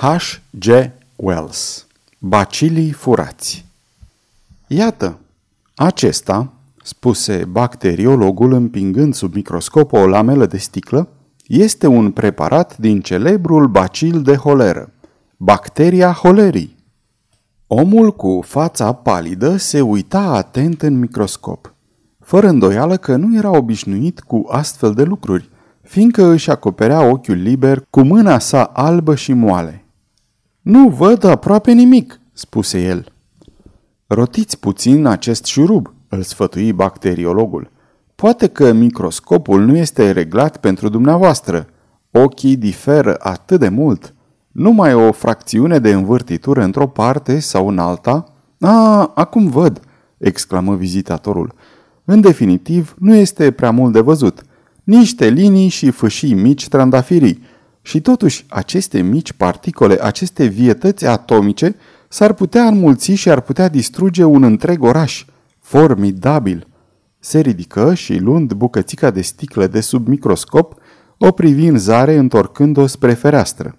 H. G. Wells Bacilii furați Iată, acesta, spuse bacteriologul împingând sub microscop o lamelă de sticlă, este un preparat din celebrul bacil de holeră, bacteria holerii. Omul cu fața palidă se uita atent în microscop, fără îndoială că nu era obișnuit cu astfel de lucruri, fiindcă își acoperea ochiul liber cu mâna sa albă și moale. Nu văd aproape nimic, spuse el. Rotiți puțin acest șurub, îl sfătui bacteriologul. Poate că microscopul nu este reglat pentru dumneavoastră. Ochii diferă atât de mult. Numai o fracțiune de învârtitură într-o parte sau în alta? A, acum văd, exclamă vizitatorul. În definitiv, nu este prea mult de văzut. Niște linii și fâșii mici trandafirii. Și totuși, aceste mici particole, aceste vietăți atomice, s-ar putea înmulți și ar putea distruge un întreg oraș. Formidabil! Se ridică și, luând bucățica de sticlă de sub microscop, o privi în zare întorcând-o spre fereastră.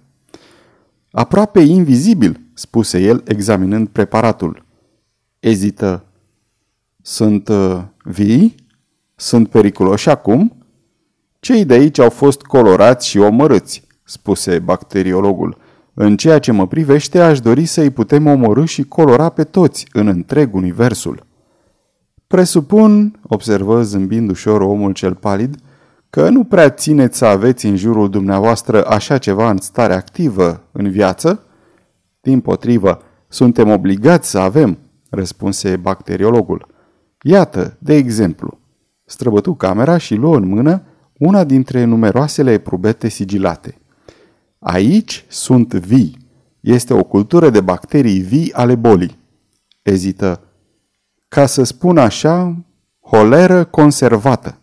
Aproape invizibil, spuse el examinând preparatul. Ezită. Sunt uh, vii? Sunt periculoși acum? Cei de aici au fost colorați și omorâți, spuse bacteriologul. În ceea ce mă privește, aș dori să-i putem omorâ și colora pe toți în întreg universul. Presupun, observă zâmbind ușor omul cel palid, că nu prea țineți să aveți în jurul dumneavoastră așa ceva în stare activă în viață? Din potrivă, suntem obligați să avem, răspunse bacteriologul. Iată, de exemplu, străbătu camera și luă în mână una dintre numeroasele probete sigilate. Aici sunt vii. Este o cultură de bacterii vii ale bolii. Ezită. Ca să spun așa, holeră conservată.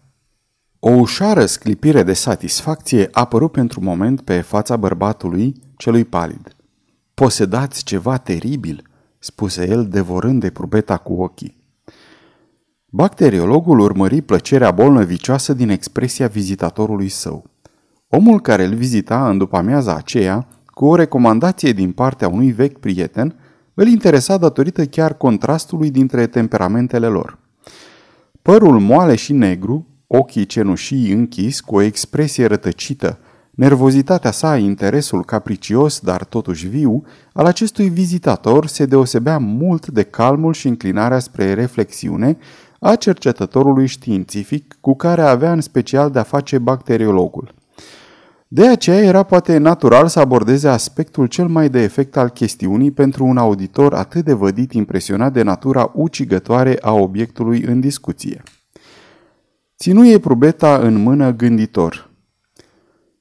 O ușoară sclipire de satisfacție a apărut pentru moment pe fața bărbatului celui palid. Posedați ceva teribil, spuse el devorând de probeta cu ochii. Bacteriologul urmări plăcerea bolnăvicioasă din expresia vizitatorului său. Omul care îl vizita în după amiaza aceea, cu o recomandație din partea unui vechi prieten, îl interesa datorită chiar contrastului dintre temperamentele lor. Părul moale și negru, ochii cenușii închis cu o expresie rătăcită, nervozitatea sa, interesul capricios, dar totuși viu, al acestui vizitator se deosebea mult de calmul și înclinarea spre reflexiune a cercetătorului științific cu care avea în special de-a face bacteriologul. De aceea era poate natural să abordeze aspectul cel mai de efect al chestiunii pentru un auditor atât de vădit impresionat de natura ucigătoare a obiectului în discuție. Ținuie probeta în mână gânditor.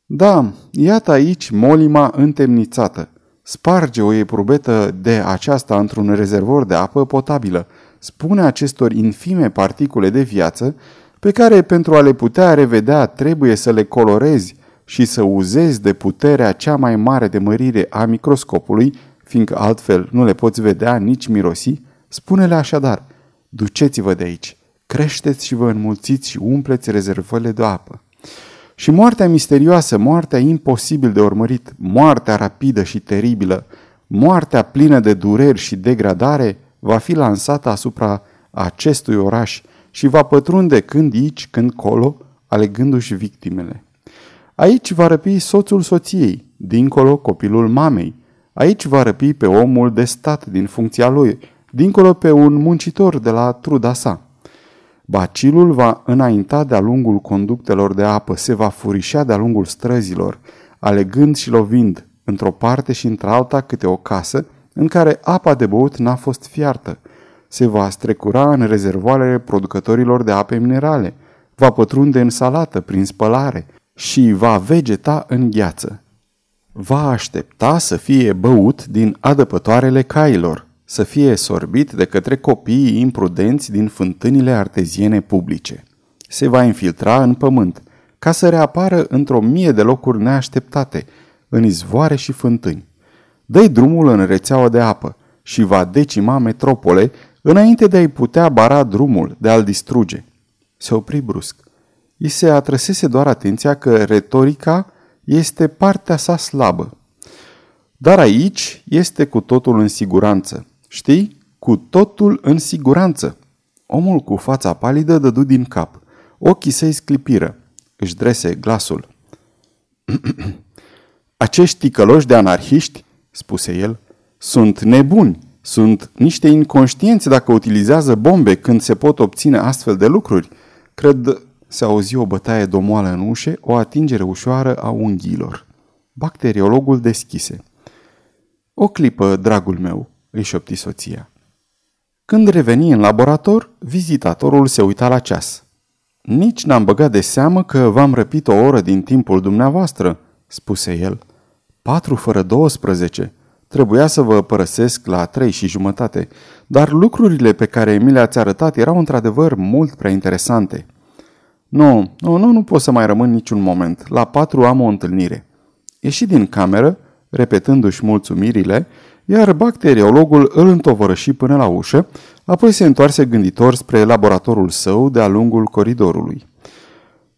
Da, iată aici molima întemnițată. Sparge o eprubetă de aceasta într-un rezervor de apă potabilă. Spune acestor infime particule de viață pe care pentru a le putea revedea trebuie să le colorezi și să uzezi de puterea cea mai mare de mărire a microscopului, fiindcă altfel nu le poți vedea nici mirosi, spune-le așadar, duceți-vă de aici, creșteți și vă înmulțiți și umpleți rezervările de apă. Și moartea misterioasă, moartea imposibil de urmărit, moartea rapidă și teribilă, moartea plină de dureri și degradare, va fi lansată asupra acestui oraș și va pătrunde când aici, când colo, alegându-și victimele. Aici va răpi soțul soției, dincolo copilul mamei. Aici va răpi pe omul de stat din funcția lui, dincolo pe un muncitor de la truda sa. Bacilul va înainta de-a lungul conductelor de apă, se va furișa de-a lungul străzilor, alegând și lovind, într-o parte și într-alta câte o casă, în care apa de băut n-a fost fiartă. Se va strecura în rezervoarele producătorilor de ape minerale, va pătrunde în salată prin spălare, și va vegeta în gheață. Va aștepta să fie băut din adăpătoarele cailor, să fie sorbit de către copiii imprudenți din fântânile arteziene publice. Se va infiltra în pământ, ca să reapară într-o mie de locuri neașteptate, în izvoare și fântâni. dă drumul în rețeaua de apă și va decima metropole înainte de a-i putea bara drumul, de a-l distruge. Se opri brusc. I se atrăsese doar atenția că retorica este partea sa slabă. Dar aici este cu totul în siguranță. Știi? Cu totul în siguranță. Omul cu fața palidă dădu din cap. Ochii săi sclipiră. Își drese glasul. Acești ticăloși de anarhiști, spuse el, sunt nebuni. Sunt niște inconștienți dacă utilizează bombe când se pot obține astfel de lucruri. Cred se auzi o bătaie domoală în ușe, o atingere ușoară a unghiilor. Bacteriologul deschise. O clipă, dragul meu, îi șopti soția. Când reveni în laborator, vizitatorul se uita la ceas. Nici n-am băgat de seamă că v-am răpit o oră din timpul dumneavoastră, spuse el. Patru fără 12. Trebuia să vă părăsesc la trei și jumătate, dar lucrurile pe care mi le-ați arătat erau într-adevăr mult prea interesante. Nu, nu, nu, nu pot să mai rămân niciun moment. La patru am o întâlnire. Ieși din cameră, repetându-și mulțumirile, iar bacteriologul îl întovărăși până la ușă, apoi se întoarse gânditor spre laboratorul său de-a lungul coridorului.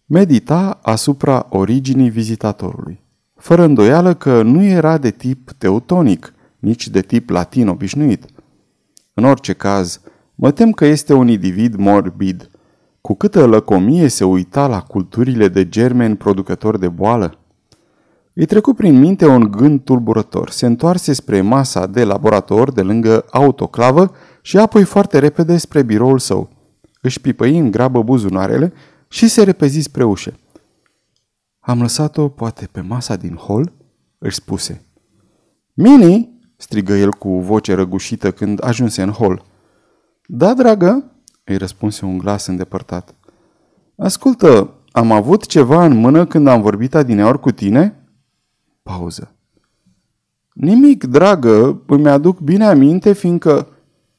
Medita asupra originii vizitatorului. Fără îndoială că nu era de tip teutonic, nici de tip latin obișnuit. În orice caz, mă tem că este un individ morbid – cu câtă lăcomie se uita la culturile de germeni producători de boală. Îi trecu prin minte un gând tulburător. Se întoarse spre masa de laborator de lângă autoclavă și apoi foarte repede spre biroul său. Își pipăi în grabă buzunarele și se repezi spre ușă. Am lăsat-o poate pe masa din hol?" își spuse. Mini!" strigă el cu voce răgușită când ajunse în hol. Da, dragă?" Îi răspunse un glas îndepărtat. Ascultă, am avut ceva în mână când am vorbit adineori cu tine? Pauză. Nimic, dragă, îmi aduc bine aminte, fiindcă...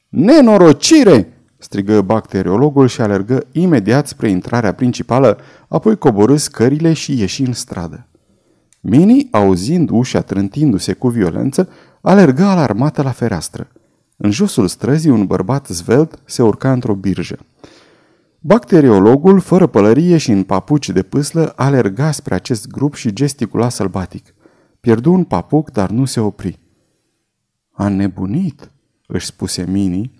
Nenorocire! strigă bacteriologul și alergă imediat spre intrarea principală, apoi coborâ scările și ieși în stradă. Mini, auzind ușa trântindu-se cu violență, alergă alarmată la fereastră. În josul străzii, un bărbat zvelt se urca într-o birjă. Bacteriologul, fără pălărie și în papuci de pâslă, alerga spre acest grup și gesticula sălbatic. Pierdu un papuc, dar nu se opri. A nebunit, își spuse Mini.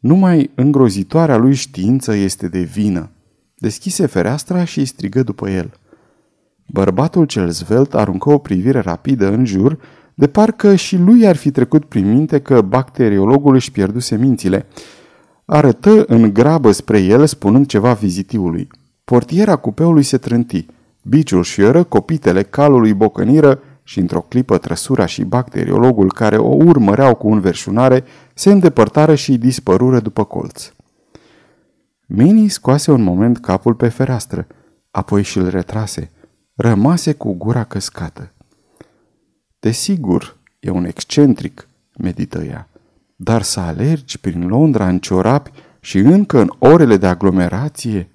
Numai îngrozitoarea lui știință este de vină. Deschise fereastra și îi strigă după el. Bărbatul cel zvelt aruncă o privire rapidă în jur de parcă și lui ar fi trecut prin minte că bacteriologul își pierduse mințile. Arătă în grabă spre el spunând ceva vizitiului. Portiera cupeului se trânti. Biciul șioră, copitele calului bocăniră și într-o clipă trăsura și bacteriologul care o urmăreau cu înverșunare se îndepărtară și dispărură după colț. Mini scoase un moment capul pe fereastră, apoi și-l retrase. Rămase cu gura căscată. Desigur, e un excentric, medită ea, dar să alergi prin Londra în ciorapi și încă în orele de aglomerație?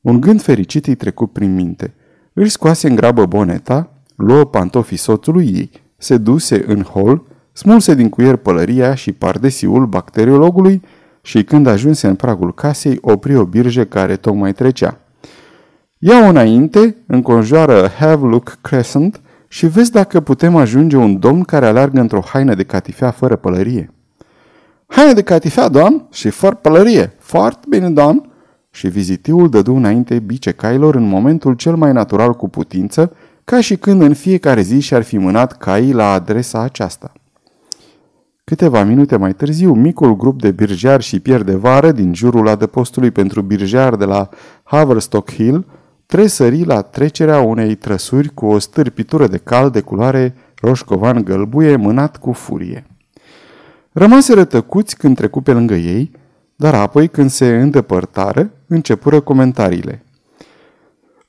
Un gând fericit îi trecut prin minte. Își scoase în grabă boneta, luă pantofii soțului ei, se duse în hol, smulse din cuier pălăria și pardesiul bacteriologului și când ajunse în pragul casei, opri o birjă care tocmai trecea. Ia înainte, înconjoară Havelock Crescent, și vezi dacă putem ajunge un domn care alargă într-o haină de catifea fără pălărie. Haină de catifea, doamn, și fără pălărie. Foarte bine, doamn. Și vizitiul dădu înainte bice cailor în momentul cel mai natural cu putință, ca și când în fiecare zi și-ar fi mânat caii la adresa aceasta. Câteva minute mai târziu, micul grup de birjar și pier de vară din jurul adăpostului pentru birjar de la Haverstock Hill tresări la trecerea unei trăsuri cu o stârpitură de cal de culoare roșcovan gălbuie mânat cu furie. Rămase rătăcuți când trecu pe lângă ei, dar apoi când se îndepărtară, începură comentariile.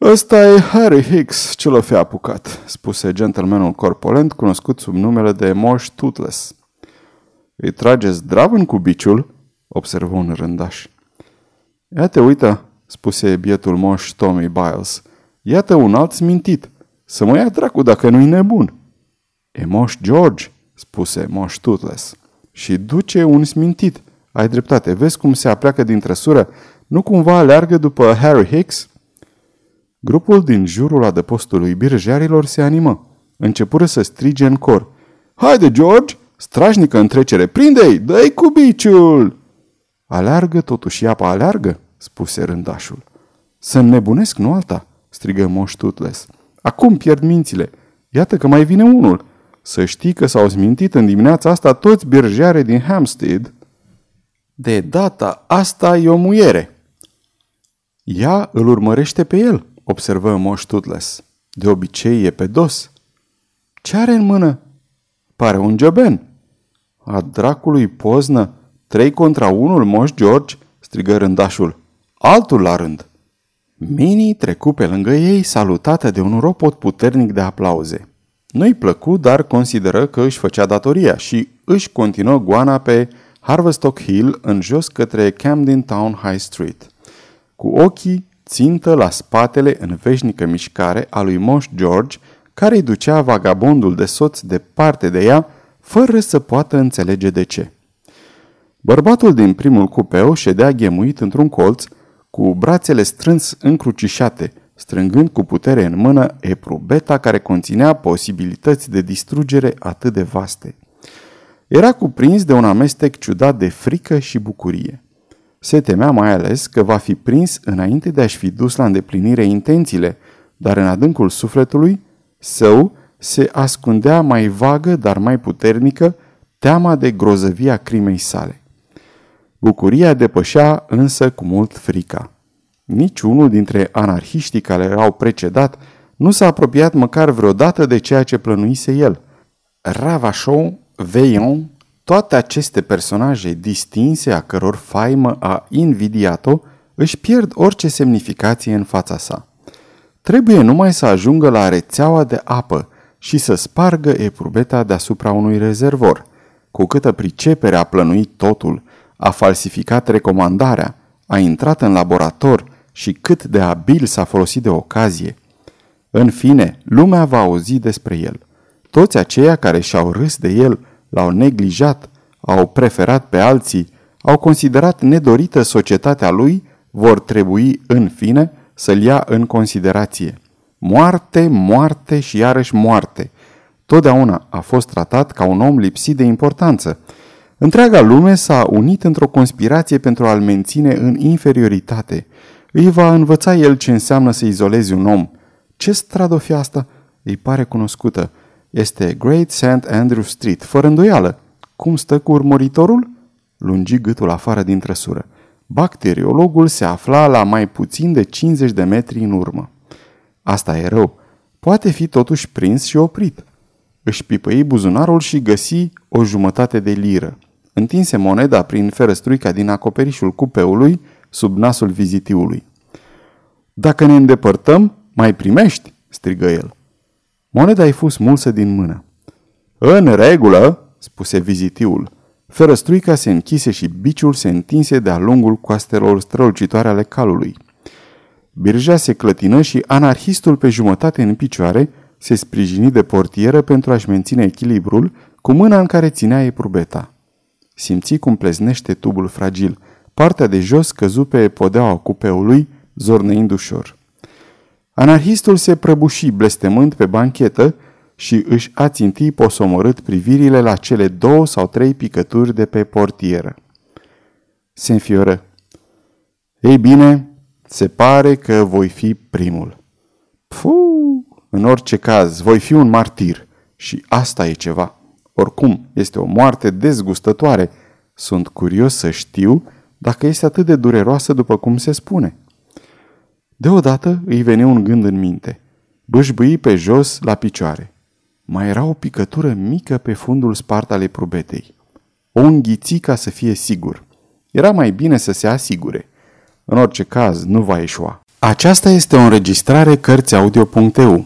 Ăsta e Harry Hicks ce l-o fi apucat, spuse gentlemanul corpulent cunoscut sub numele de Mosh Toothless. Îi trageți în cu biciul, observă un rândaș. Ia te uită, spuse bietul moș Tommy Biles. Iată un alt smintit. Să mă ia dracu dacă nu-i nebun. E moș George, spuse moș Toothless. Și duce un smintit. Ai dreptate, vezi cum se apleacă din trăsură? Nu cumva aleargă după Harry Hicks? Grupul din jurul adăpostului birjarilor se animă. Începură să strige în cor. Haide, George! Strașnică întrecere, prinde-i! Dă-i cu biciul! Aleargă, totuși apa aleargă, spuse rândașul. Să nebunesc, nu alta, strigă Moș Tutles. Acum pierd mințile. Iată că mai vine unul. Să știi că s-au smintit în dimineața asta toți birjare din Hampstead. De data asta e o muiere. Ea îl urmărește pe el, observă Moș Tutles. De obicei e pe dos. Ce are în mână? Pare un gioben. A dracului poznă, trei contra unul, Moș George, strigă rândașul. Altul la rând. Mini trecu pe lângă ei, salutată de un ropot puternic de aplauze. Nu-i plăcu, dar consideră că își făcea datoria și își continuă goana pe Harvestock Hill în jos către Camden Town High Street. Cu ochii țintă la spatele în veșnică mișcare a lui Moș George, care îi ducea vagabondul de soț departe de ea, fără să poată înțelege de ce. Bărbatul din primul cupeu ședea ghemuit într-un colț, cu brațele strâns încrucișate, strângând cu putere în mână eprubeta care conținea posibilități de distrugere atât de vaste. Era cuprins de un amestec ciudat de frică și bucurie. Se temea mai ales că va fi prins înainte de a-și fi dus la îndeplinire intențiile, dar în adâncul sufletului său se ascundea mai vagă, dar mai puternică, teama de grozăvia crimei sale. Bucuria depășea însă cu mult frica. Niciunul dintre anarhiștii care erau precedat nu s-a apropiat măcar vreodată de ceea ce plănuise el. Ravachon, Veillon, toate aceste personaje distinse a căror faimă a invidiat-o își pierd orice semnificație în fața sa. Trebuie numai să ajungă la rețeaua de apă și să spargă eprubeta deasupra unui rezervor. Cu câtă pricepere a plănuit totul, a falsificat recomandarea, a intrat în laborator și cât de abil s-a folosit de ocazie. În fine, lumea va auzi despre el. Toți aceia care și-au râs de el, l-au neglijat, au preferat pe alții, au considerat nedorită societatea lui, vor trebui, în fine, să-l ia în considerație. Moarte, moarte și iarăși moarte. Totdeauna a fost tratat ca un om lipsit de importanță. Întreaga lume s-a unit într-o conspirație pentru a-l menține în inferioritate. Îi va învăța el ce înseamnă să izolezi un om. Ce stradă fi asta? Îi pare cunoscută. Este Great St. Andrew Street, fără îndoială. Cum stă cu urmăritorul? Lungi gâtul afară din trăsură. Bacteriologul se afla la mai puțin de 50 de metri în urmă. Asta e rău. Poate fi totuși prins și oprit. Își pipăi buzunarul și găsi o jumătate de liră. Întinse moneda prin ferăstruica din acoperișul cupeului sub nasul vizitiului. Dacă ne îndepărtăm, mai primești?" strigă el. Moneda i fost smulsă din mână. În regulă, spuse vizitiul. Ferăstruica se închise și biciul se întinse de-a lungul coastelor strălucitoare ale calului. Birja se clătină și anarhistul pe jumătate în picioare se sprijini de portieră pentru a-și menține echilibrul cu mâna în care ținea eprubeta. Simți cum pleznește tubul fragil. Partea de jos căzu pe podeaua cupeului, zorneind ușor. Anarhistul se prăbuși blestemând pe banchetă și își aținti posomorât privirile la cele două sau trei picături de pe portieră. Se înfioră. Ei bine, se pare că voi fi primul. Puh, în orice caz, voi fi un martir și asta e ceva. Oricum, este o moarte dezgustătoare. Sunt curios să știu dacă este atât de dureroasă după cum se spune. Deodată îi veni un gând în minte. Bâșbâi pe jos la picioare. Mai era o picătură mică pe fundul spart ale probetei. O înghiți ca să fie sigur. Era mai bine să se asigure. În orice caz, nu va ieșua. Aceasta este o înregistrare Cărțiaudio.eu.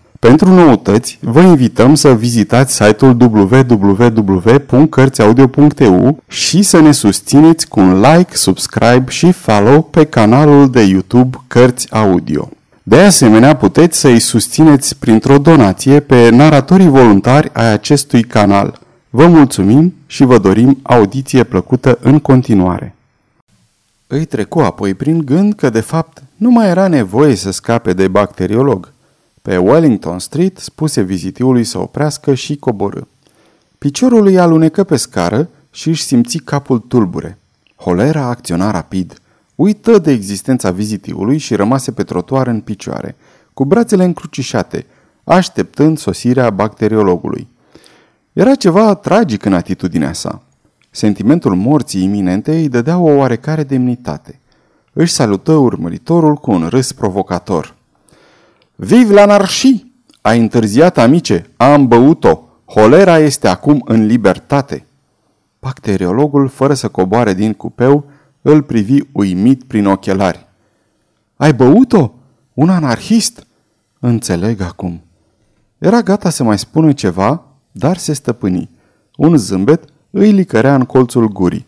Pentru noutăți, vă invităm să vizitați site-ul www.cărțiaudio.eu și să ne susțineți cu un like, subscribe și follow pe canalul de YouTube Cărți Audio. De asemenea, puteți să-i susțineți printr-o donație pe naratorii voluntari ai acestui canal. Vă mulțumim și vă dorim audiție plăcută în continuare. Îi trecu apoi prin gând că, de fapt, nu mai era nevoie să scape de bacteriolog. Pe Wellington Street spuse vizitiului să oprească și coborâ. Piciorul îi alunecă pe scară și își simți capul tulbure. Holera acționa rapid. Uită de existența vizitiului și rămase pe trotuar în picioare, cu brațele încrucișate, așteptând sosirea bacteriologului. Era ceva tragic în atitudinea sa. Sentimentul morții iminente îi dădea o oarecare demnitate. Își salută urmăritorul cu un râs provocator. Viv l'anarhie! Ai întârziat, amice, am băut-o. Holera este acum în libertate. Bacteriologul, fără să coboare din cupeu, îl privi uimit prin ochelari. Ai băut-o? Un anarhist? Înțeleg acum. Era gata să mai spună ceva, dar se stăpâni. Un zâmbet îi licărea în colțul gurii.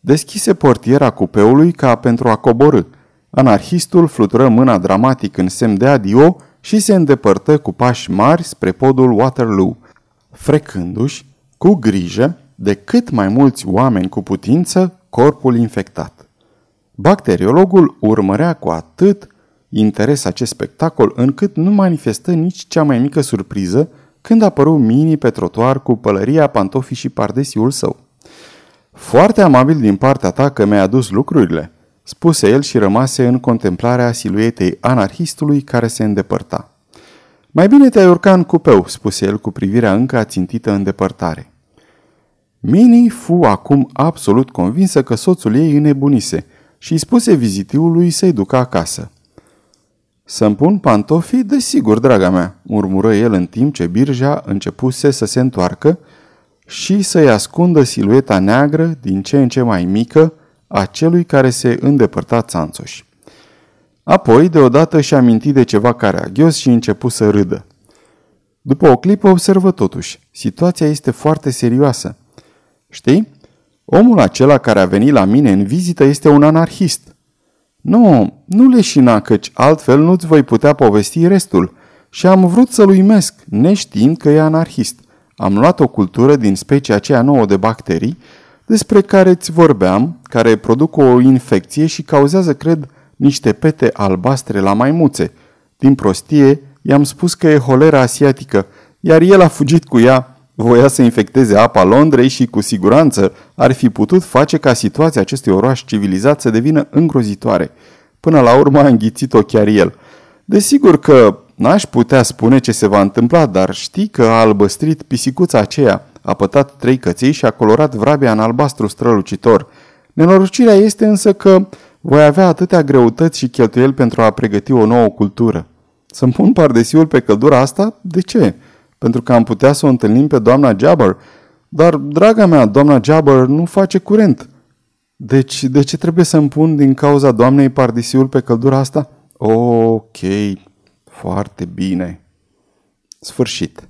Deschise portiera cupeului ca pentru a coborâ. Anarhistul flutură mâna dramatic în semn de adio și se îndepărtă cu pași mari spre podul Waterloo, frecându-și, cu grijă, de cât mai mulți oameni cu putință corpul infectat. Bacteriologul urmărea cu atât interes acest spectacol încât nu manifestă nici cea mai mică surpriză când apăru Mini pe trotuar cu pălăria, pantofii și pardesiul său. Foarte amabil din partea ta că mi-ai adus lucrurile, spuse el și rămase în contemplarea siluetei anarhistului care se îndepărta. Mai bine te-ai urca în cupeu, spuse el cu privirea încă ațintită în depărtare. Mini fu acum absolut convinsă că soțul ei înnebunise și îi spuse vizitiului să-i ducă acasă. Să-mi pun pantofii? Desigur, draga mea, murmură el în timp ce birja începuse să se întoarcă și să-i ascundă silueta neagră, din ce în ce mai mică, a celui care se îndepărta țanțoși. Apoi, deodată și aminti de ceva care aghios și începu să râdă. După o clipă observă totuși, situația este foarte serioasă. Știi? Omul acela care a venit la mine în vizită este un anarhist. Nu, nu leșina, căci altfel nu-ți voi putea povesti restul. Și am vrut să-l uimesc, neștiind că e anarhist. Am luat o cultură din specia aceea nouă de bacterii, despre care îți vorbeam, care produc o infecție și cauzează, cred, niște pete albastre la maimuțe. Din prostie, i-am spus că e holera asiatică, iar el a fugit cu ea, voia să infecteze apa Londrei și cu siguranță ar fi putut face ca situația acestui oraș civilizat să devină îngrozitoare. Până la urmă a înghițit-o chiar el. Desigur că n-aș putea spune ce se va întâmpla, dar știi că a albăstrit pisicuța aceea, a pătat trei căței și a colorat vrabia în albastru strălucitor. Nenorocirea este însă că voi avea atâtea greutăți și cheltuieli pentru a pregăti o nouă cultură. Să-mi pun pardesiul pe căldura asta? De ce? Pentru că am putea să o întâlnim pe doamna Jabber. Dar, draga mea, doamna Jabber nu face curent. Deci, de ce trebuie să-mi pun din cauza doamnei pardesiul pe căldura asta? Ok, foarte bine. Sfârșit.